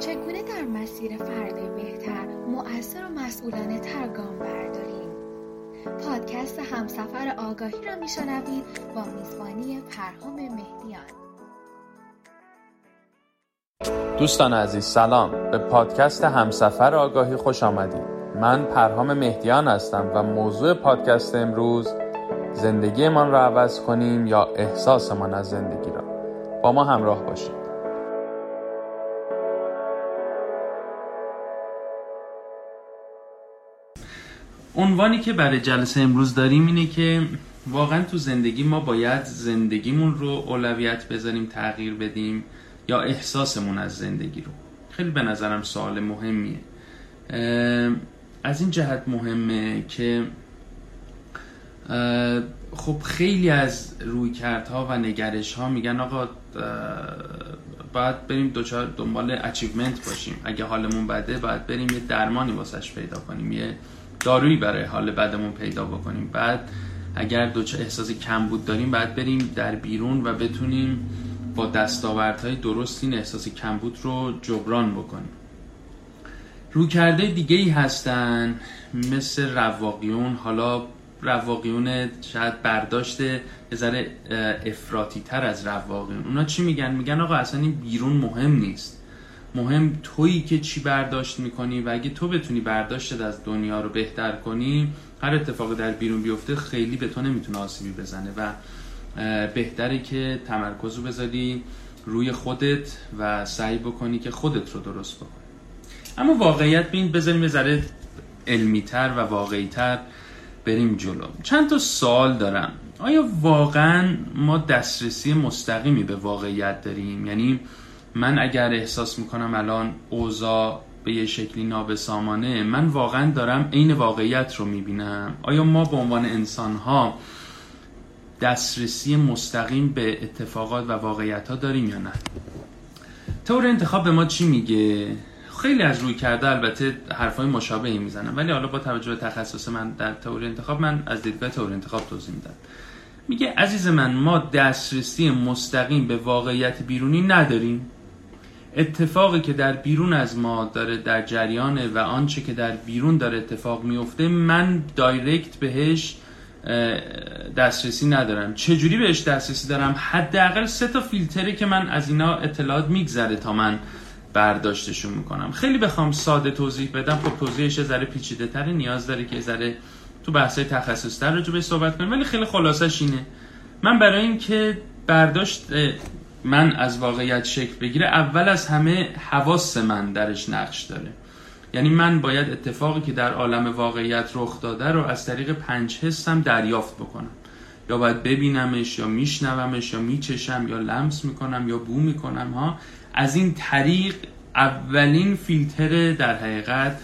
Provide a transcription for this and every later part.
چگونه در مسیر فرد بهتر مؤثر و مسئولانه تر گام برداریم؟ پادکست همسفر آگاهی را میشنوید با میزبانی پرهام مهدیان. دوستان عزیز سلام. به پادکست همسفر آگاهی خوش آمدید. من پرهام مهدیان هستم و موضوع پادکست امروز زندگیمان را عوض کنیم یا احساسمان از زندگی را. با ما همراه باشید. عنوانی که برای جلسه امروز داریم اینه که واقعا تو زندگی ما باید زندگیمون رو اولویت بذاریم تغییر بدیم یا احساسمون از زندگی رو. خیلی به نظرم سوال مهمیه. از این جهت مهمه که خب خیلی از رویکردها و نگرش ها میگن آقا باید بریم دوچار دنبال اچیومنت باشیم. اگه حالمون بده باید بریم یه درمانی واسش پیدا کنیم یه دارویی برای حال بدمون پیدا بکنیم. بعد اگر دوچار احساس کمبود داریم باید بریم در بیرون و بتونیم با دستاوردهای درست این احساس کمبود رو جبران بکنیم. رویکرده دیگه ای هستن مثل رواقیون. حالا رواقیون شاید برداشت یه ذره افراتی تر از رواقیون. اونا چی میگن؟ میگن آقا اصلا این بیرون مهم نیست. مهم تویی که چی برداشت می‌کنی و اگه تو بتونی برداشتت از دنیا رو بهتر کنی هر اتفاقی در بیرون بیفته خیلی به تو نمی‌تونه آسیبی بزنه و بهتره که تمرکز رو بذاری روی خودت و سعی بکنی که خودت رو درست بکنی. اما واقعیت بین بذاریم یه ذره علمیتر و واقعیتر بریم جلو. چند تا سوال دارم. آیا واقعا ما دسترسی مستقیمی به واقعیت داریم؟ یعنی من اگر احساس می‌کنم الان اوضاع به یه شکلی نابسامانه من واقعا دارم عین واقعیت رو می‌بینم. آیا ما به عنوان انسان ها دسترسی مستقیم به اتفاقات و واقعیت ها داریم یا نه؟ طور انتخاب به ما چی میگه؟ خیلی از روی کرده البته حرفای مشابهی می‌زنم. ولی حالا با توجه به تخصص من در تئوری انتخاب من از دیدگاه تئوری انتخاب توضیح میدم. میگه عزیز من ما دسترسی مستقیم به واقعیت بیرونی نداریم. اتفاقی که در بیرون از ما داره در جریانه و آنچه که در بیرون داره اتفاق میفته من دایرکت بهش دسترسی ندارم. چجوری بهش دسترسی دارم؟ حداقل سه تا فیلتری که من از اینا اطلاعات میگذره تا من برداشتشون می‌کنم. خیلی بخوام ساده توضیح بدم. خب توضیحش ذره پیچیده تره نیاز داره که ذره تو بحثای تخصص تر رو صحبت کنیم. ولی خیلی خلاصش اینه. من برای اینکه برداشت من از واقعیت شکل بگیره اول از همه حواس من درش نقش داره. یعنی من باید اتفاقی که در عالم واقعیت رخ داده رو از طریق پنج حسم دریافت بکنم. یا باید ببینمش یا میشنومش یا میچشم یا لمس می‌کنم یا بو می‌کنم ها. از این طریق اولین فیلتر در حقیقت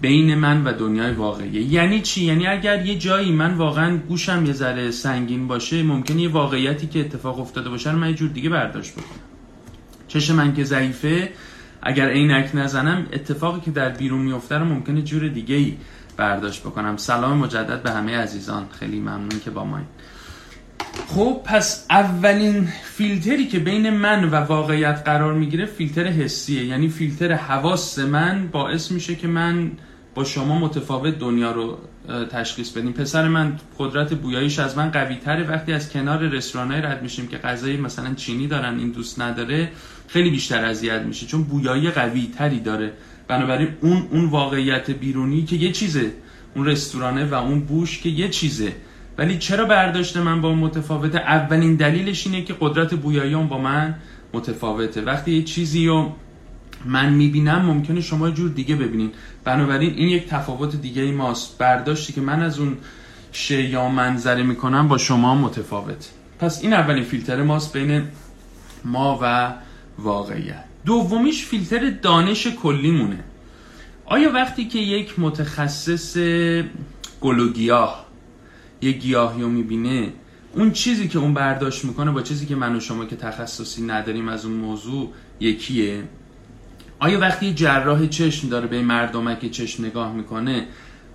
بین من و دنیای واقعی یعنی چی؟ یعنی اگر یه جایی من واقعا گوشم یه ذره سنگین باشه ممکنه یه واقعیتی که اتفاق افتاده باشه رو من یه جور دیگه برداشت بکنم. چشم من که ضعیفه اگر عینک نزنم اتفاقی که در بیرون میفته رو ممکنه جور دیگه ای برداشت بکنم. سلام مجدد به همه عزیزان. خیلی ممنون که با ما خب پس اولین فیلتری که بین من و واقعیت قرار می‌گیره فیلتر حسیه. یعنی فیلتر حواس من باعث میشه که من با شما متفاوت دنیا رو تشخیص بدیم. پسر من قدرت بویاییش از من قوی تره وقتی از کنار رستورانای رد میشیم که غذای مثلا چینی دارن این دوست نداره خیلی بیشتر اذیت میشه چون بویایی قوی تری داره. بنابراین اون اون واقعیت بیرونی که یه چیزه. اون رستورانه و اون بوش که یه چیزه. ولی چرا برداشت من با متفاوته؟ اولین دلیلش اینه که قدرت بویایی با من متفاوته. وقتی یه چیزی من می‌بینم ممکنه شما جور دیگه ببینین. بنابراین این یک تفاوت دیگه ای ماست. برداشتی که من از اون شی یا منظره می‌کنم با شما متفاوت. پس این اولین فیلتر ماست بین ما و واقعیت. دومیش فیلتر دانش کلیمونه. آیا وقتی که یک متخصص گلوگیاه یه گیاهی رو می‌بینه اون چیزی که اون برداشت می‌کنه با چیزی که من و شما که تخصصی نداریم از اون موضوع یکیه؟ آیا وقتی جراح چشم داره به مردمک چشم نگاه می‌کنه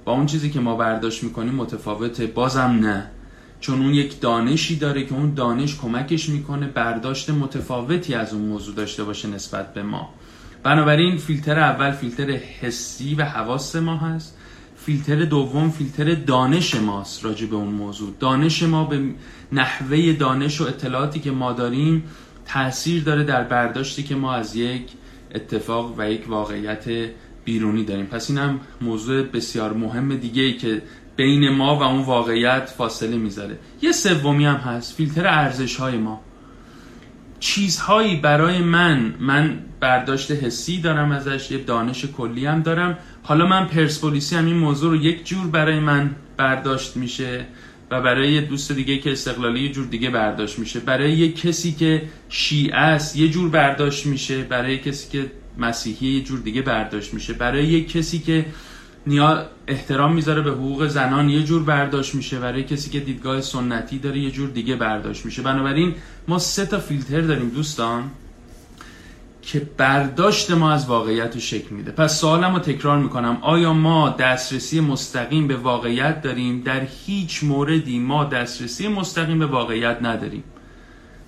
با اون چیزی که ما برداشت می‌کنیم متفاوته؟ بازم نه. چون اون یک دانشی داره که اون دانش کمکش می‌کنه برداشت متفاوتی از اون موضوع داشته باشه نسبت به ما. بنابراین فیلتر اول فیلتر حسی و حواس ما هست. فیلتر دوم فیلتر دانش ماست راجع به اون موضوع. دانش ما به نحوه دانش و اطلاعاتی که ما داریم تاثیر داره در برداشتی که ما از یک اتفاق و یک واقعیت بیرونی داریم. پس این هم موضوع بسیار مهم دیگه ای که بین ما و اون واقعیت فاصله می‌ذاره. یه سومی هم هست فیلتر ارزش های ما. چیزهایی برای من من برداشت حسی دارم ازش یه دانش کلی هم دارم. حالا من پرسپولیسی هم این موضوع رو یک جور برای من برداشت میشه. برای یه دوست دیگه که استقلالی یه جور دیگه برداشت میشه. برای یه کسی که شیعه است یه جور برداشت میشه. برای کسی که مسیحی یه جور دیگه برداشت میشه. برای یه کسی که نیا احترام می‌ذاره به حقوق زنان یه جور برداشت میشه. برای کسی که دیدگاه سنتی داره یه جور دیگه برداشت میشه. بنابراین ما سه تا فیلتر داریم دوستان. که برداشت ما از واقعیت رو شکل میده. پس سوالم رو تکرار می‌کنم. آیا ما دسترسی مستقیم به واقعیت داریم؟ در هیچ موردی ما دسترسی مستقیم به واقعیت نداریم.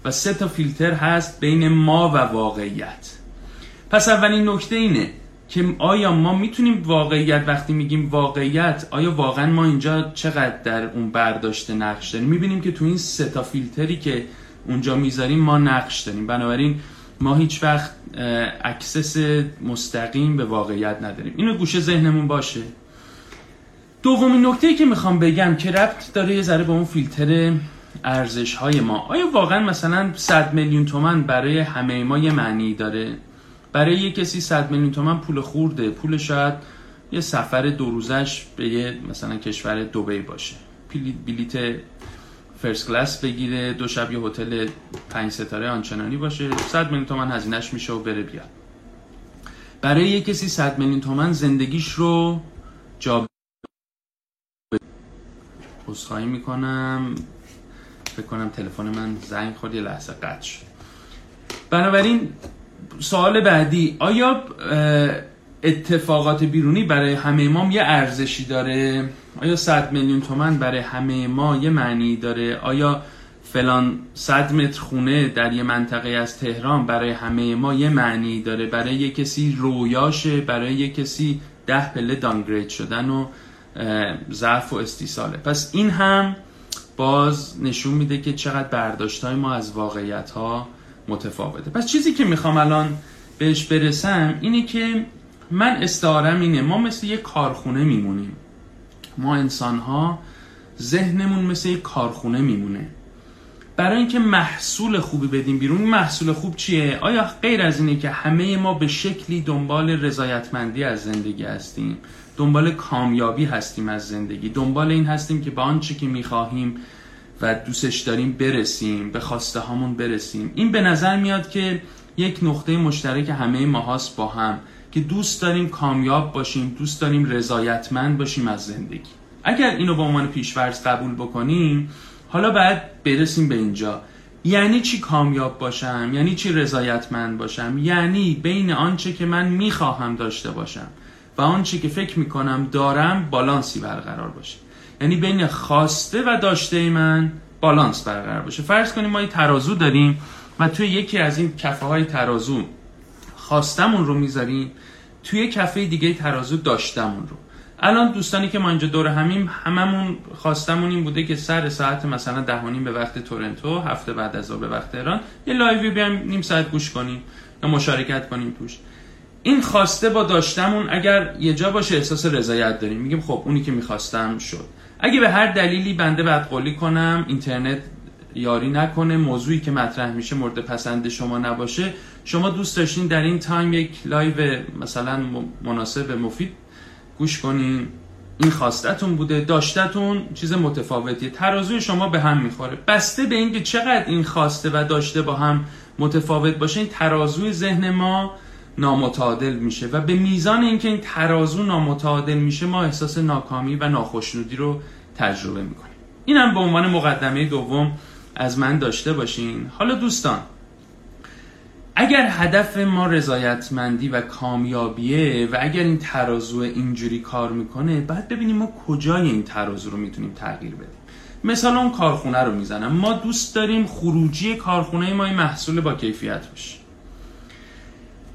و سه تا فیلتر هست بین ما و واقعیت. پس اولین نکته اینه که آیا ما می‌تونیم واقعیت وقتی میگیم واقعیت آیا واقعا ما اینجا چقدر در اون برداشت نقش داریم؟ می‌بینیم که تو این سه تا فیلتری که اونجا می‌ذاریم ما نقش داریم. بنابراین ما هیچ وقت access مستقیم به واقعیت نداریم. اینو گوشه ذهنمون باشه. دومین نکته که می‌خوام بگم که ربط داره یه ذره به اون فیلتر ارزش های ما. آیا واقعا مثلا 100 میلیون تومن برای همه ما یه معنی داره؟ برای یه کسی 100 میلیون تومن پول خورده پول شاید یه سفر دو روزش به یه مثلا کشور دوبی باشه. بلیت فرست کلاس بگیره دو شب یه هتل پنج ستاره آنچنانی باشه 100 میلیون تومن هزینهش میشه و بره بیاد. برای یه کسی 100 میلیون تومن زندگیش رو جا عذرخواهی می‌کنم. فکر کنم تلفن من زنگ خورد یه لحظه قطع شد. بنابراین سوال بعدی آیا اتفاقات بیرونی برای همه ما یه ارزشی داره؟ آیا 100 میلیون تومن برای همه ما یه معنی داره؟ آیا فلان 100 متر خونه در یه منطقه از تهران برای همه ما یه معنی داره؟ برای یه کسی رویاشه برای یه کسی ده پله دانگرید شدن و ضعف و استیصاله. پس این هم باز نشون میده که چقدر برداشت های ما از واقعیت ها متفاوته. پس چیزی که می‌خوام الان بهش برسم اینه که من استعارم اینه. ما مثل یه کارخونه میمونیم. ما انسان ها ذهنمون مثل یه کارخونه میمونه. برای اینکه محصول خوبی بدیم بیرون محصول خوب چیه؟ آیا غیر از اینه که همه ما به شکلی دنبال رضایتمندی از زندگی هستیم؟ دنبال کامیابی هستیم از زندگی. دنبال این هستیم که به آنچه که می‌خواهیم و دوستش داریم برسیم به خواسته هامون برسیم. این به نظر میاد که یک نقطه مشترک همه ما با هم. که دوست داریم کامیاب باشیم دوست داریم رضایتمند باشیم از زندگی. اگر اینو به عنوان پیشورز قبول بکنیم حالا باید برسیم به اینجا. یعنی چی کامیاب باشم؟ یعنی چی رضایتمند باشم؟ یعنی بین آنچه که من می‌خواهم داشته باشم و آنچه که فکر می‌کنم دارم بالانسی برقرار باشه. یعنی بین خواسته و داشته من بالانس برقرار باشه. فرض کنیم ما یه ترازو داریم و توی یکی از این کفه های ترازو خواستمون رو می‌ذاریم. توی کفه دیگه ترازو داشتمون رو. الان دوستانی که ما اینجا دور همیم هممون خواستمون این بوده که سر ساعت مثلا دهانیم به وقت تورنتو هفته بعد از به وقت ایران یه لایوی بیایم نیم ساعت گوش کنیم یا مشارکت کنیم توش. این خواسته با داشتمون اگر یه جا باشه احساس رضایت داریم. میگیم خب اونی که می‌خواستم شد. اگه به هر دلیلی بنده بدقولی کنم اینترنت یاری نکنه موضوعی که مطرح میشه مورد پسند شما نباشه شما دوست داشتین در این time یک live مثلا مناسب مفید گوش کنین؟ این خواستتون بوده داشتتون چیز متفاوتیه. ترازوی شما به هم می‌خوره. بسته به اینکه چقدر این خواسته و داشته با هم متفاوت باشه این ترازوی ذهن ما نامتعادل میشه و به میزان اینکه این ترازو نامتعادل میشه ما احساس ناکامی و ناخشنودی رو تجربه می‌کنیم. اینم به عنوان مقدمه دوم از من داشته باشین. حالا دوستان اگر هدف ما رضایتمندی و کامیابیه و اگر این ترازو اینجوری کار می‌کنه بعد ببینیم ما کجای این ترازو رو می‌تونیم تغییر بدیم. مثال اون کارخونه رو می‌زنم. ما دوست داریم خروجی کارخونه ما این محصول با کیفیت باشه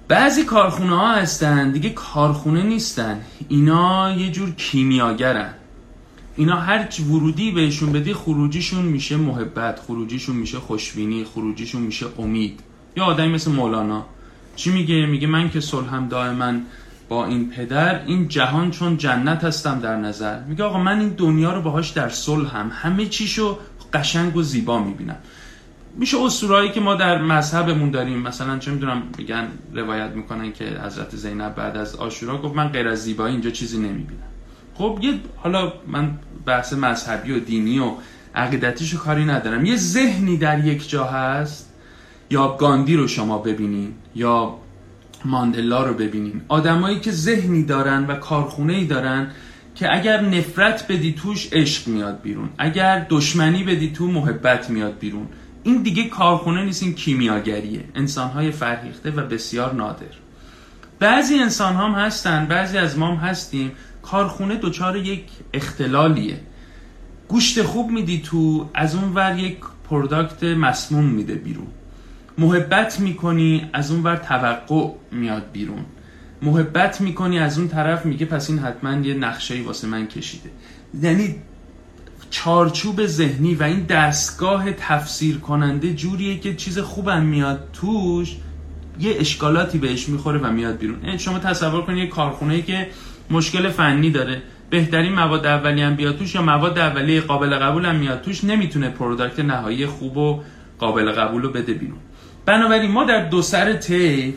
بعضی کارخونه ها هستن دیگه کارخونه نیستن. اینا یه جور کیمیاگرن. اینا هر ورودی بهشون بدی خروجیشون میشه محبت خروجیشون میشه خوشبینی خروجیشون میشه امید. یا آدمی مثل مولانا. چی میگه؟ میگه من که صلحم دائما با این پدر این جهان چون جنت هستم در نظر. میگه آقا من این دنیا رو باهاش در صلحم همه چیشو قشنگ و زیبا می‌بینم. میشه اسطورهایی که ما در مذهبمون داریم. مثلا چه می‌دونم میگن روایت می‌کنن که حضرت زینب بعد از آشورا گفت من غیر از زیبایی اینجا چیزی نمی‌بینم. خب یه حالا من بحث مذهبی و دینی و عقیدتیشو کاری ندارم. یه ذهنی در یک جا هست. یا گاندی رو شما ببینین یا ماندلا رو ببینین. آدمایی که ذهنی دارن و کارخونه ای دارن که اگر نفرت بدی توش عشق میاد بیرون. اگر دشمنی بدی تو محبت میاد بیرون. این دیگه کارخونه نیست این کیمیاگریه. انسانهای فرهیخته و بسیار نادر. بعضی انسان هم هستن بعضی از ما هم هستیم. کارخونه دچار یک اختلالیه. گوشت خوب میدی تو از اون ور یک پروداکت مسموم میده بیرون. محبت می‌کنی از اون ور توقع میاد بیرون. محبت می‌کنی از اون طرف میگه پس این حتما یه نقشه واسه من کشیده. یعنی چارچوب ذهنی و این دستگاه تفسیر کننده جوریه که چیز خوبم میاد توش یه اشکالاتی بهش می‌خوره و میاد بیرون. شما تصور کنید یه کارخونه که مشکل فنی داره بهترین مواد اولیه هم بیاد توش یا مواد اولیه قابل قبول هم میاد توش نمی‌تونه پروداکت نهایی خوب و قابل قبول رو بده بیرون. بنابراین ما در دو سر طیف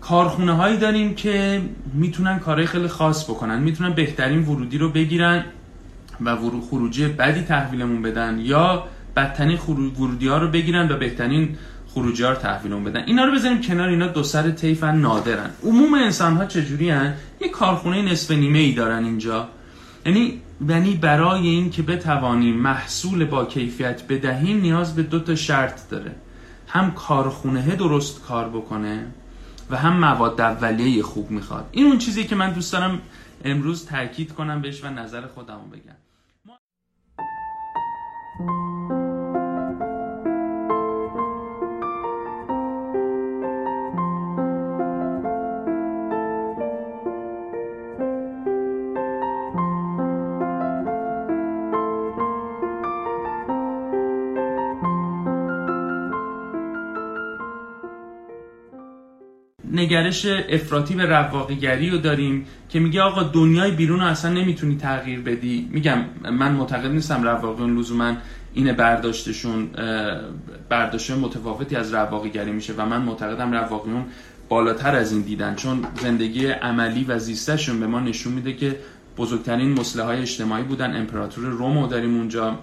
کارخونه هایی داریم که می‌تونن کارهای خیلی خاص بکنن می‌تونن بهترین ورودی رو بگیرن و خروجی بدی تحویلمون بدن یا بدترین ورودی ها رو بگیرن و بهترین خروجی ها رو تحویلمون بدن. اینا رو بذاریم کنار اینا دو سر طیفن نادرن. عموم انسان ها چجوری هن؟ یه کارخونه نصف نیمه ای دارن اینجا. یعنی یعنی برای این که بتوانیم محصول با کیفیت بدهیم نیاز به دو تا شرط داره. هم کارخونه درست کار بکنه و هم مواد اولیه خوب می‌خواد. این اون چیزی که من دوست دارم امروز تاکید کنم بهش و نظر خودمو بگم. نگرش افراطی به رواقیگری رو داریم که میگه آقا دنیای بیرون رو اصلا نمی‌تونی تغییر بدی. میگم من معتقد نیستم رواقیون لزوما این برداشتشون برداشت متفاوتی از رواقیگری میشه و من معتقدم رواقیون بالاتر از این دیدن. چون زندگی عملی و زیستشون به ما نشون میده که بزرگترین مسئله های اجتماعی بودن. امپراتور رومو داریم اونجا.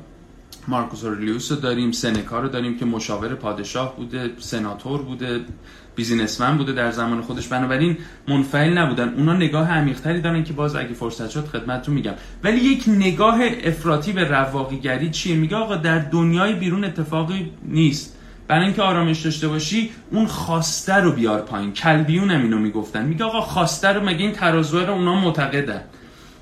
مارکوس اورلیوس رو داریم سنکا رو داریم که مشاور پادشاه بوده سناتور بوده بیزینسمن بوده در زمان خودش. بنابراین منفعل نبودن. اونا نگاه عمیقتری دارن که باز اگه فرصت شد خدمتتون میگم. ولی یک نگاه افراطی به رواقیگری چیه؟ میگه آقا در دنیای بیرون اتفاقی نیست. برای اینکه آرامش داشته باشی اون خواسته رو بیار پایین. کلبیون هم اینو می‌گفتن. میگه آقا خواسته رو مگه این ترازوه رو اونا معتقدن؟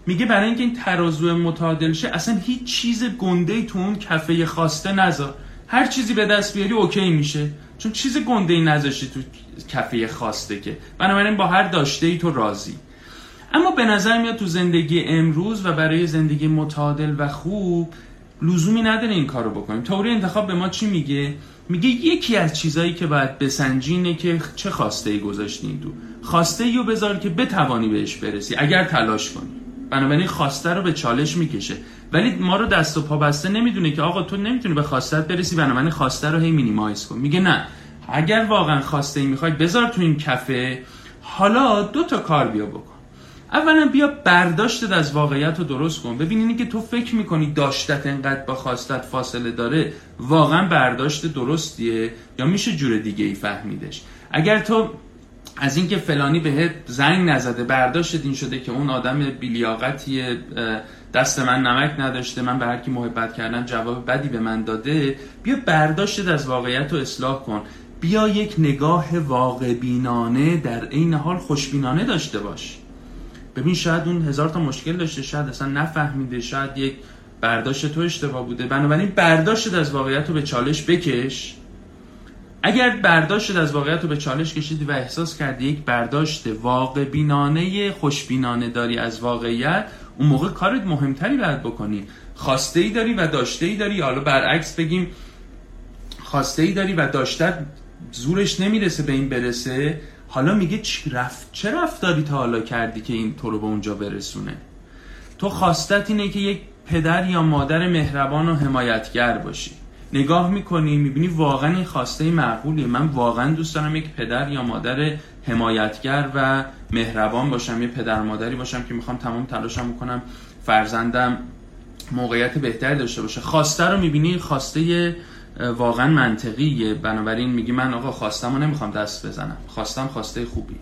میگه برای اینکه این ترازو متعادل شه اصلا هیچ چیز گنده ای تو اون کفه خواسته نذار هر چیزی به دست بیاری اوکی میشه. چون چیز گنده ای نذاشتی تو کفه خواسته که. بنابراین با هر داشته ای تو راضی. اما به نظر میاد تو زندگی امروز و برای زندگی متعادل و خوب لزومی نداره این کارو بکنیم. توری انتخاب به ما چی میگه؟ میگه یکی از چیزایی که باید بسنجی اینه که چه خواسته ای گذاشتی تو خواسته ای بذار که بتوانی بهش برسی. اگر تلاش کنی. بنابراین خواسته رو به چالش می‌کشه. ولی ما رو دست و پا بسته نمی‌دونه که آقا تو نمی‌تونی به خواستت برسی بنابراین خواسته رو هی مینیمایز کن. میگه نه. اگر واقعا خواسته ای می‌خوای بذار تو این کفه. حالا دو تا کار بیا بکن. اولا بیا برداشتت از واقعیت رو درست کن. ببین اینی که تو فکر می‌کنی داشتت انقدر با خواستت فاصله داره واقعا برداشت درستیه یا میشه جور دیگه ای فهمیدش؟ اگر تو از اینکه فلانی بهت زنگ نزده برداشت این شده که اون آدم بیلیاقتیه دست من نمک نداشته من به هر کی محبت کردم جواب بدی به من داده بیا برداشت از واقعیت رو اصلاح کن. بیا یک نگاه واقع بینانه در این حال خوشبینانه داشته باش. ببین شاید اون هزار تا مشکل داشته شاید اصلا نفهمیده شاید یک برداشت تو اشتباه بوده. بنابراین برداشت از واقعیت رو به چالش بکش. اگر برداشت از واقعیت رو به چالش کشیدی و احساس کردی یک برداشت واقع بینانه خوشبینانه داری از واقعیت اون موقع کارت مهمتری باید بکنی. خواسته ای داری و داشته ای داری. حالا برعکس بگیم خواسته ای داری و داشته زورش نمی‌رسه به این برسه. حالا میگه چی رفت؟ چه رفتاری تا حالا کردی که این تو رو به اونجا برسونه؟ تو خواستت اینه که یک پدر یا مادر مهربان و حمایتگر باشی. نگاه می‌کنی می‌بینی واقعا این خواسته معقولیه من واقعا دوست دارم یک پدر یا مادر حمایتگر و مهربان باشم یه پدر مادری باشم که می‌خوام تمام تلاشم بکنم فرزندم موقعیت بهتری داشته باشه. خواسته رو می‌بینی خواسته واقعا منطقیه. بنابراین میگی من آقا خواستم و نمی‌خوام دست بزنم. خواستم خواسته خوبی.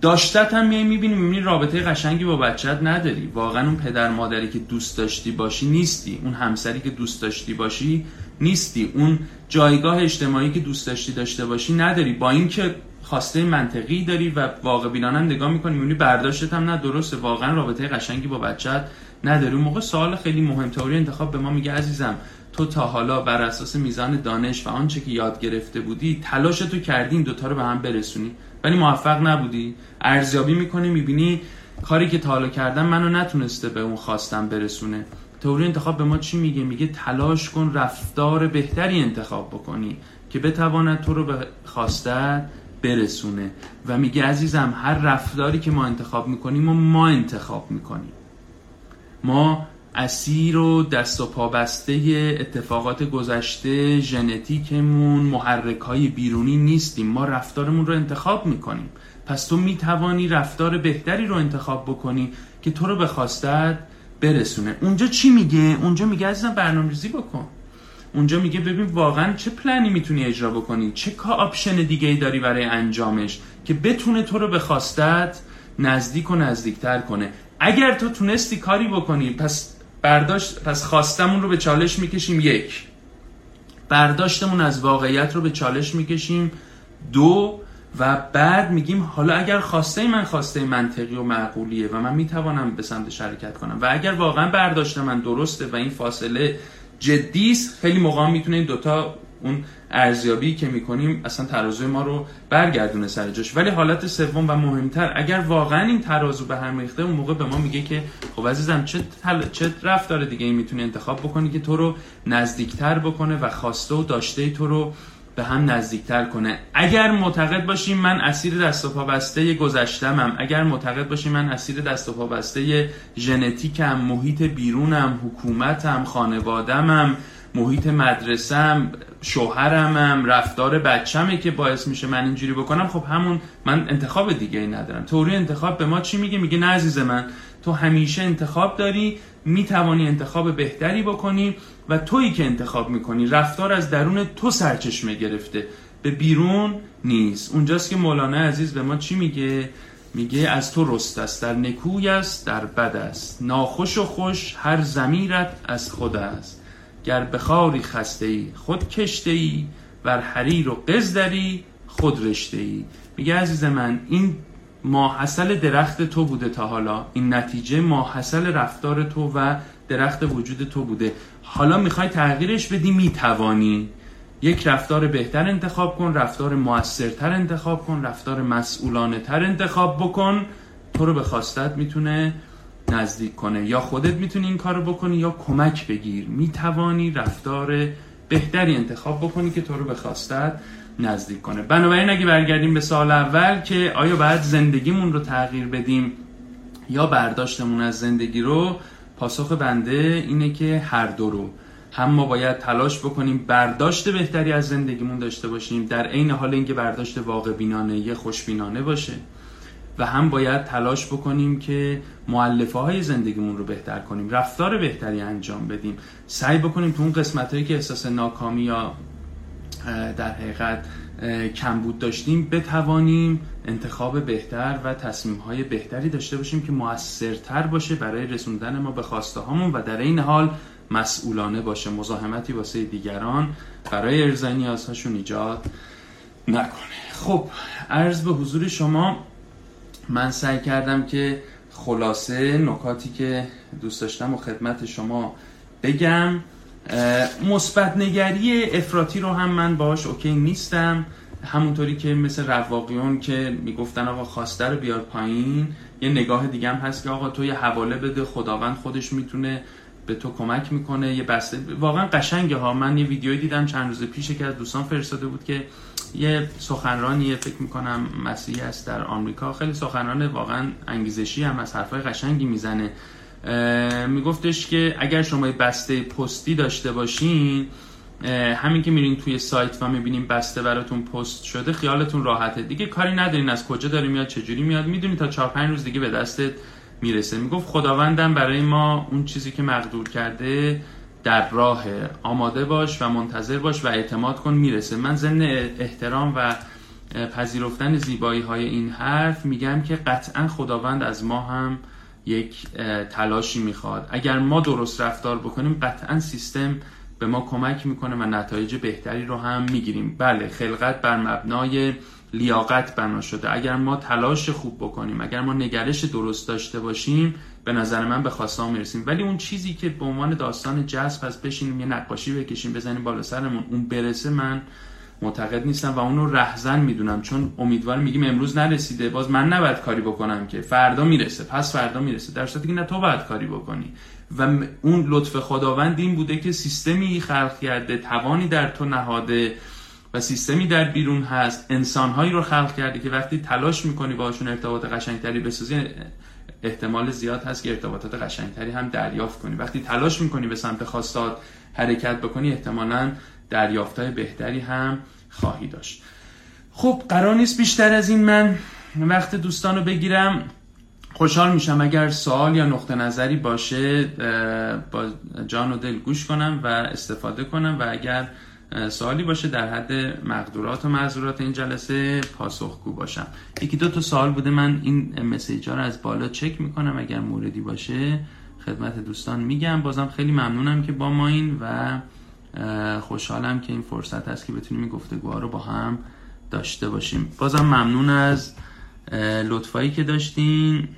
داشتت هم میای می‌بینی می‌بینی رابطه قشنگی با بچت نداری. واقعا اون پدر مادری که دوست داشتی باشی نیستی. اون همسری که دوست داشتی باشی نیستی. اون جایگاه اجتماعی که دوست داشتی داشته باشی نداری. با اینکه خواسته منطقی داری و واقع بینانه نگاه می‌کنی می‌بینی برداشتت هم نه. درسته واقعا رابطه قشنگی با بچت نداری. اون موقع سوال خیلی مهم. تئوری انتخاب به ما میگه عزیزم تو تا حالا بر اساس میزان دانش و آنچه که یاد گرفته بودی تلاش تو کردی این دوتا رو به هم برسونی. ولی موفق نبودی. ارزیابی می‌کنی می‌بینی کاری که تا حالا کردم منو نتونسته به اون خواستم برسونه. تئوری انتخاب به ما چی میگه؟ میگه تلاش کن رفتار بهتری انتخاب بکنی که بتواند تو رو به خواستت برسونه. و میگه عزیزم هر رفتاری که ما انتخاب می‌کنیم و ما انتخاب می‌کنیم. ما اسیر و دست و پا بسته اتفاقات گذشته ژنتیکمون محرک های بیرونی نیستیم. ما رفتارمون رو انتخاب می‌کنیم. پس تو می‌توانی رفتار بهتری رو انتخاب بکنی که تو رو به خواستت برسونه. اونجا چی میگه؟ اونجا میگه عزیزم برنامه‌ریزی بکن. اونجا میگه ببین واقعا چه پلنی می‌تونی اجرا بکنی؟ چه کا option دیگه ای داری برای انجامش که بتونه تو رو به خواستت نزدیک و نزدیکتر کنه. اگر تو تونستی کاری بکنی پس برداشت پس خواستمون رو به چالش می‌کشیم یک. برداشتمون از واقعیت رو به چالش می‌کشیم. دو و بعد میگیم حالا اگر خواسته من خواسته منطقی و معقولیه و من می‌توانم به سمت شرکت کنم و اگر واقعا برداشت من درسته و این فاصله جدیست خیلی موقع می‌تونه این دوتا اون ارزیابی که می‌کنیم اصلا ترازوی ما رو برگردونه سر جاش. ولی حالت سوم و مهمتر اگر واقعا این ترازو به هم ریخته اون موقع به ما میگه که خب عزیزم چه تل... چه رفتار دیگه ای می‌تونی انتخاب بکنی که تو رو نزدیکتر بکنه و خواسته و داشته تو رو به هم نزدیکتر کنه. اگر معتقد باشیم من اسیر دست و پا بسته گذشتمم. اگر معتقد باشیم من اسیر دست و پا بسته ژنتیکم محیط بیرونم حکومتم خانوادمم محیط مدرسم شوهرمم رفتار بچمه که باعث میشه من اینجوری بکنم. خب همون من انتخاب دیگه ای ندارم. توری انتخاب به ما چی میگه؟ میگه نه عزیز من تو همیشه انتخاب داری می‌توانی انتخاب بهتری بکنی و تویی که انتخاب می‌کنی. رفتار از درون تو سرچشمه گرفته. به بیرون نیست. اونجاست که مولانا عزیز به ما چی میگه؟ میگه از تو رست است در نکوی است در بد است. ناخوش و خوش هر زمیرت از خود است. گر بخاری خسته ای خود کشته ای بر حریر و قزدری خود رشته ای میگه عزیز من این ماحصل درخت تو بوده تا حالا. این نتیجه ماحصل رفتار تو و درخت وجود تو بوده. حالا می‌خوای تغییرش بدی؟ می‌توانی. یک رفتار بهتر انتخاب کن رفتار موثرتر انتخاب کن رفتار مسئولانه تر انتخاب بکن. تو رو به خواستت می‌تونه نزدیک کنه. یا خودت می‌تونی این کار رو بکنی یا کمک بگیر. می‌توانی رفتار بهتری انتخاب بکنی که تو رو به خواستت نزدیک کنه. بنابراین اگه برگردیم به سال اول که آیا باید زندگیمون رو تغییر بدیم یا برداشتمون از زندگی رو پاسخ بنده اینه که هر دو رو. هم ما باید تلاش بکنیم برداشت بهتری از زندگیمون داشته باشیم در عین حال اینکه برداشت واقع بینانه یه خوشبینانه باشه. و هم باید تلاش بکنیم که معلفه های زندگیمون رو بهتر کنیم رفتار بهتری انجام بدیم. سعی بکنیم تو اون قسمت هایی که احساس ناکامی یا در حقیقت کمبود داشتیم بتوانیم انتخاب بهتر و تصمیم های بهتری داشته باشیم که موثرتر باشه برای رسوندن ما به خواسته هامون و در این حال مسئولانه باشه مزاحمتی واسه دیگران برای ارزای نیازهاشون ایجاد نکنه. خب عرض به حضور شما من سعی کردم که خلاصه نکاتی که دوست داشتم و خدمت شما بگم مثبت نگری افراطی رو هم من باهاش اوکی نیستم. همونطوری که مثل رواقیون که می‌گفتن آقا خواسته رو بیار پایین یه نگاه دیگه هم هست که آقا تو یه حواله بده خداوند خودش می‌تونه به تو کمک می‌کنه یه بسته. واقعا قشنگه ها. من یه ویدیوی دیدم چند روز پیش که از دوستان فرستاده بود که یه سخنرانیه فکر می‌کنم مسیحی است در آمریکا. خیلی سخنران واقعا انگیزشی هم از حرفای قشنگی می‌زنه. میگفتش که اگر شما بسته پستی داشته باشین همین که میرین توی سایت و می‌بینیم بسته براتون پست شده خیالتون راحته. دیگه کاری ندارین از کجا داری میاد چجوری میاد می‌دونی تا چهار پنج روز دیگه به دستت می‌رسه. می‌گفت خداوندم برای ما اون چیزی که مقدور کرده در راه آماده باش و منتظر باش و اعتماد کن می‌رسه. من ضمن احترام و پذیرفتن زیبایی های این حرف میگم که قطعا خداوند از ما هم یک تلاشی می‌خواد. اگر ما درست رفتار بکنیم قطعا سیستم به ما کمک می‌کنه و نتایج بهتری رو هم می‌گیریم. بله خلقت بر مبنای لیاقت بنا شده. اگر ما تلاش خوب بکنیم اگر ما نگرش درست داشته باشیم به نظر من به خواستان می‌رسیم. ولی اون چیزی که به عنوان داستان جذب از بشینیم یه نقاشی بکشیم بزنیم بالا سرمون اون برسه من معتقد نیستم و اونو رهزن می‌دونم چون امیدوار میگیم امروز نرسیده. باز من نباید کاری بکنم که فردا می‌رسه. پس فردا می‌رسه. در صورتی که نه تو باید کاری بکنی. و اون لطف خداوند این بوده که سیستمی خلق کرده توانی در تو نهاده و سیستمی در بیرون هست انسانهایی رو خلق کرده که وقتی تلاش می‌کنی باشون ارتباط قشنگتری بسازی احتمال زیاد هست که ارتباطات قشنگتری هم دریافت کنی. وقتی تلاش می‌کنی به سمت خواستات حرکت بکنی احتمالا دریافتهای بهتری هم خواهی داشت. خب قرار نیست بیشتر از این من وقت دوستان رو بگیرم. خوشحال میشم اگر سوال یا نقطه نظری باشه با جان و دل گوش کنم و استفاده کنم و اگر سوالی باشه در حد مقدورات و معذورات این جلسه پاسخگو باشم. یکی دو تا سوال بوده. من این مسیج ها رو از بالا چک می‌کنم. اگر موردی باشه خدمت دوستان میگم. بازم خیلی ممنونم که با ما این و خوشحالم که این فرصت هست که بتونیم این گفتگوها رو با هم داشته باشیم. بازم ممنون از لطفایی که داشتین.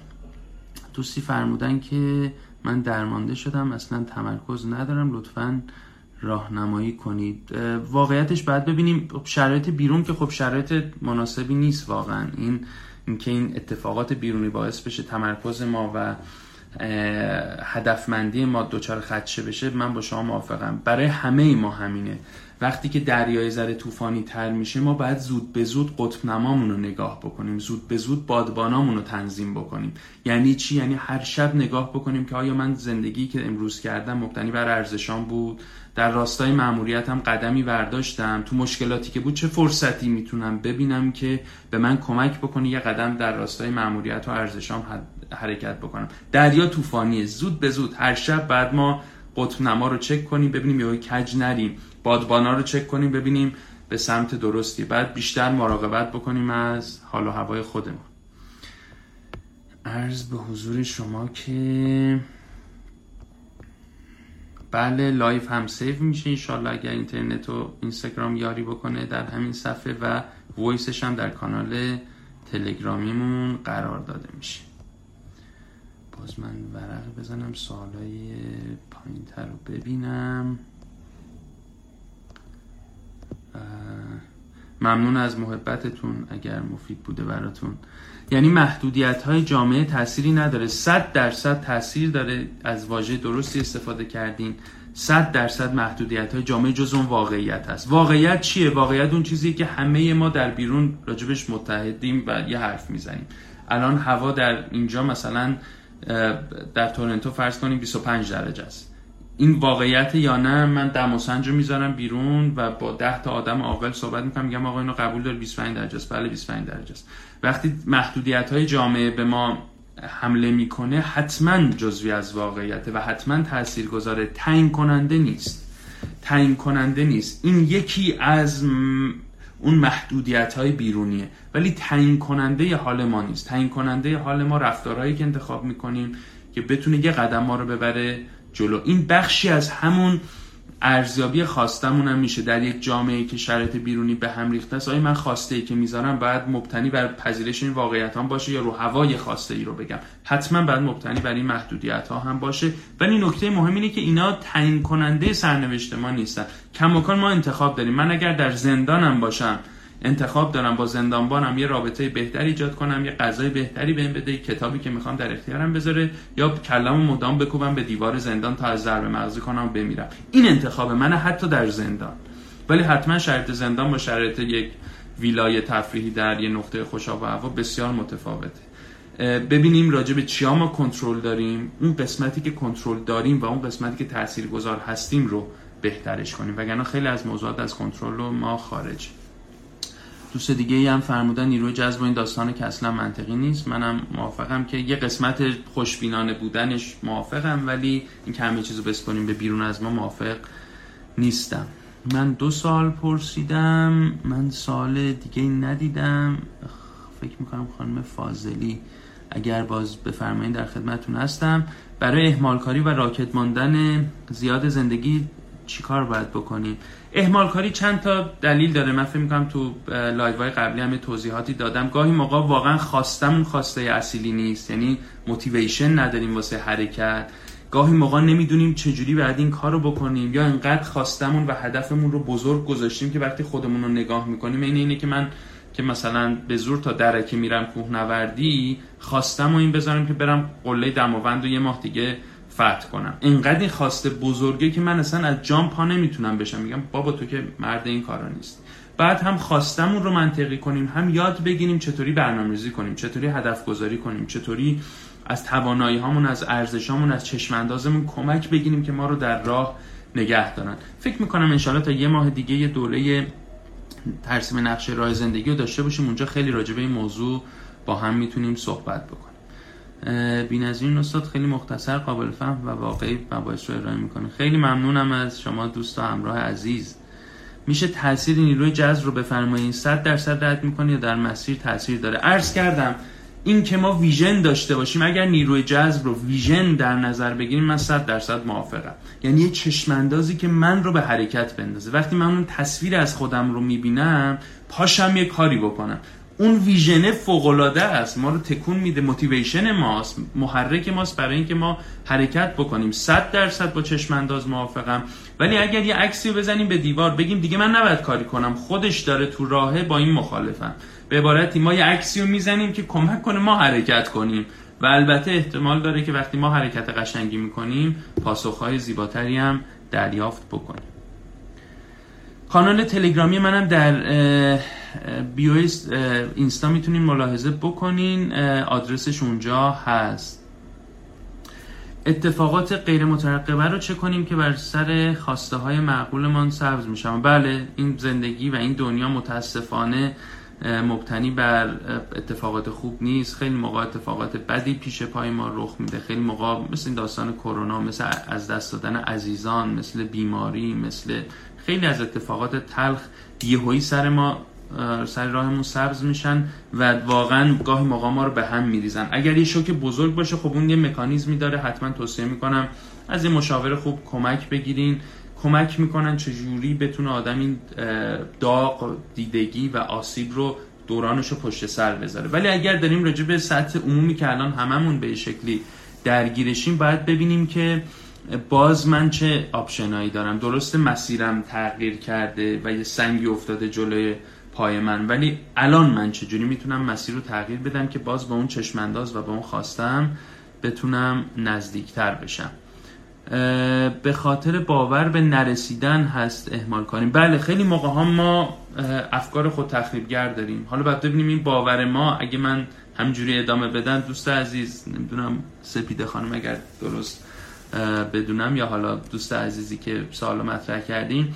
دوستی فرمودن که من درمانده شدم اصلا تمرکز ندارم. لطفا راهنمایی کنید. واقعیتش باید ببینیم. خب شرایط بیرون که خب شرایط مناسبی نیست واقعا. این اینکه این اتفاقات بیرونی باعث بشه تمرکز ما و هدفمندی ما دوچار خدشه بشه من با شما موافقم. برای همه ما همینه. وقتی که دریای ذره طوفانی تر میشه ما باید زود به زود قطب نمامون رو نگاه بکنیم. زود به زود بادبانامون رو تنظیم بکنیم. یعنی چی؟ یعنی هر شب نگاه بکنیم که آیا من زندگی که امروز کردم مبتنی بر ارزشان بود؟ در راستای مأموریتم قدمی برداشتم. تو مشکلاتی که بود چه فرصتی می‌تونم ببینم که به من کمک بکنه؟ یه قدم در راستای مأموریت و ارزشام حرکت بکنم. دریا طوفانیه. زود به زود. هر شب بعد ما قطب نما رو چک کنیم ببینیم یه کج نریم. بادبانا رو چک کنیم ببینیم به سمت درستی. بعد بیشتر مراقبت بکنیم از حال و هوای خودمون عرض به حضور شما که بله live هم save میشه انشالله. اگر اینترنت و اینستاگرام یاری بکنه در همین صفحه و voice ش هم در کانال تلگرامیمون قرار داده میشه. باز من ورق بزنم سوالای پایین تر رو ببینم. ممنون از محبتتون اگر مفید بوده براتون. یعنی محدودیت های جامعه تأثیری نداره. صد درصد تاثیر داره از واژه درستی استفاده کردین. صد درصد محدودیت های جامعه جز اون واقعیت هست. واقعیت چیه؟ واقعیت اون چیزی که همه ما در بیرون راجبش متحدیم و یه حرف می‌زنیم. الان هوا در اینجا مثلا در تورنتو فرض کنیم 25 درجه است. این واقعیت یا نه؟ من دم و رو می‌ذارم بیرون و با ده تا آدم عاقل صحبت می‌کنم میگم آقا اینو قبول داره 25 درجه است. بله 25 درجه است. وقتی محدودیت های جامعه به ما حمله می‌کنه حتما جزوی از واقعیت و حتما تأثیر گذاره تعیین کننده نیست. تعیین کننده نیست. این یکی از اون محدودیت های بیرونیه. ولی تعیین کننده حال ما نیست. تعیین کننده حال ما رفتارهایی که انتخاب می‌کنیم که بتونه یه قدم ما رو ببره جلو. این بخشی از همون ارزیابی خواستمون هم میشه. در یک جامعه که شرایط بیرونی به هم ریخته است آیا من خواسته ای که می‌ذارم باید مبتنی بر پذیرش این واقعیت هم باشه یا رو هوای خواسته ای رو بگم؟ حتما باید مبتنی بر این محدودیت ها هم باشه. ولی نکته مهم اینه که اینا تعیین کننده سرنوشت ما نیستن. کماکان ما انتخاب داریم. من اگر در زندانم باشم انتخاب دارم با زندانبانم یه رابطه بهتری ایجاد کنم یه غذای بهتری بهم بده کتابی که می‌خوام در اختیارم بذاره یا کلامو مدام بکوبم به دیوار زندان تا از ضربه مغزی کنم و بمیرم. این انتخاب منه حتی در زندان. ولی حتما شرایط زندان با شرایط یک ویلای تفریحی در یه نقطه خوشاب و هوا بسیار متفاوته. ببینیم راجع به چیا ما کنترل داریم. اون قسمتی که کنترل داریم و اون قسمتی که تاثیرگذار هستیم رو بهترش کنیم. وگرنه خیلی از موضوعات از کنترل ما خارج دوست دیگه ای هم فرمودن نیروی جذب این داستان که اصلا منطقی نیست. منم موافقم که یه قسمت خوشبینانه بودنش موافقم ولی این که همه چیزو بسپاریم به بیرون از ما موافق نیستم. من دو سال پرسیدم من سال دیگه ندیدم. فکر می‌کنم خانم فاضلی اگر باز بفرمایید در خدمتون هستم. برای اهمالکاری و راکد ماندن زیاد زندگی چیکار باید بکنیم. اهمال کاری چند تا دلیل داره من فکر می‌کنم تو live های قبلی هم توضیحاتی دادم. گاهی موقع واقعا خواستمون خواسته اصیلی نیست. یعنی motivation نداریم واسه حرکت. گاهی موقع نمی‌دونیم چجوری بعد این کار رو بکنیم یا انقدر خواستمون و هدفمون رو بزرگ گذاشتیم که وقتی خودمون رو نگاه می‌کنیم این اینه که من که مثلا به زور تا درکه میرم کوهنوردی خواستم و این بذارم که برم قله دماوند و یه ماه دیگه فتح کنم. اینقدر این خواسته بزرگه که من اصلا از جام پا نمی‌تونم بشم. میگم بابا تو که مرد این کارا نیست. بعد هم خواستمون رو منطقی کنیم هم یاد بگیریم چطوری برنامه‌ریزی کنیم چطوری هدف گذاری کنیم چطوری از توانایی هامون از ارزشامون از چشم اندازمون کمک بگیریم که ما رو در راه نگه دارن. فکر می‌کنم انشالله تا یه ماه دیگه یه دوره ترسیم نقشه راه زندگی رو داشته باشیم. اونجا خیلی راجع به این موضوع با هم می‌تونیم صحبت بکنیم. این استاد خیلی مختصر قابل فهم و واقعی مباحث رو ارائه می‌کنه. خیلی ممنونم از شما دوست و همراه عزیز. میشه تاثیر نیروی جذب رو بفرمایید 100 درصد رد می‌کنه یا در مسیر تاثیر داره؟ عرض کردم این که ما ویژن داشته باشیم اگر نیروی جذب رو ویژن در نظر بگیریم من 100 درصد موافقم. یعنی یه چشماندازی که من رو به حرکت بندازه. وقتی من اون تصویر از خودم رو می‌بینم پاشم یه کاری بکنم. اون ویژن فوق است. ما رو تکون میده. موتیویشن ماست. محرک ماست برای اینکه ما حرکت بکنیم. 100 درصد با چشم انداز موافقم. ولی اگر یه عکسی بزنیم به دیوار بگیم دیگه من نباید کاری کنم. خودش داره تو راهه با این مخالفم. به عبارتی ما یه عکسی رو می‌زنیم که کمک کنه ما حرکت کنیم. و البته احتمال داره که وقتی ما حرکت قشنگی می‌کنیم پاسخهای زیباتری هم دریافت بکنیم. کانال تلگرامی منم در بیو اینستا می‌تونین ملاحظه بکنین. آدرسش اونجا هست. اتفاقات غیر مترقبه رو چه کنیم که بر سر خواسته های معقولمان سبز میشم بله این زندگی و این دنیا متاسفانه مبتنی بر اتفاقات خوب نیست. خیلی موقع اتفاقات بدی پیش پای ما رخ میده. خیلی موقع مثل این داستان کرونا مثل از دست دادن عزیزان مثل بیماری مثل خیلی از اتفاقات تلخ یهویی سر ما سر راهمون سبز میشن و واقعا گاهی موقع ما رو به هم میریزن. اگر یه شوک بزرگ باشه خب اون یه مکانیزمی داره. حتما توصیه می‌کنم از یه مشاور خوب کمک بگیرین. کمک می‌کنن چجوری بتونه آدم این داغ دیدگی و آسیب رو دورانش رو پشت سر بذاره. ولی اگر داریم راجع به سطح عمومی که الان هممون به شکلی درگیرشیم باید ببینیم که باز من چه آپشنایی دارم؟ درست مسیرم تغییر کرده و یه سنگی افتاده جلوی پای من ولی الان من چجوری می‌تونم مسیر رو تغییر بدم که باز با اون چشمانداز و با اون خواستم بتونم نزدیکتر بشم؟ به خاطر باور به نرسیدن هست اهمال کنیم بله خیلی موقع ها ما افکار خود تخریبگر داریم. حالا باید ببینیم این باور ما اگه من همجوری ادامه بدم دوست عزیز نمی‌دونم سپیده خانم اگر درست بدونم یا حالا دوست عزیزی که سوال مطرح کردین.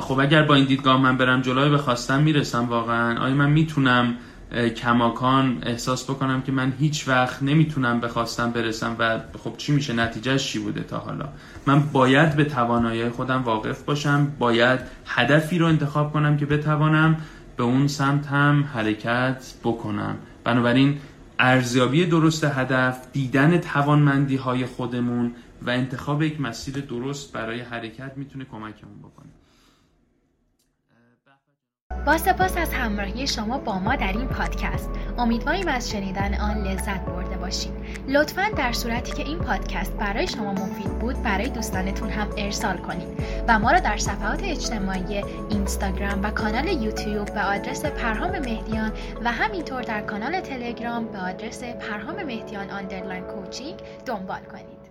خب اگر با این دیدگاه من برم جلوی به خواستم می‌رسم واقعا آیا من می‌تونم کماکان احساس بکنم که من هیچ وقت نمی‌تونم به خواستم برسم و خب چی میشه نتیجهش چی بوده تا حالا؟ من باید به توانایی خودم واقف باشم باید هدفی رو انتخاب کنم که بتوانم به اون سمت هم حرکت بکنم. بنابراین ارزیابی درست هدف دیدن توانمندی های خودمون و انتخاب یک مسیر درست برای حرکت می‌تونه کمکمون بکنه. با سپاس از همراهی شما با ما در این پادکست. امیدواریم از شنیدن آن لذت برده باشید. لطفا در صورتی که این پادکست برای شما مفید بود برای دوستانتون هم ارسال کنید و ما را در صفحات اجتماعی اینستاگرام و کانال یوتیوب به آدرس پرهام مهدیان و همینطور در کانال تلگرام به آدرس پرهام مهدیان آندرلاین کوچینگ دنبال کنید.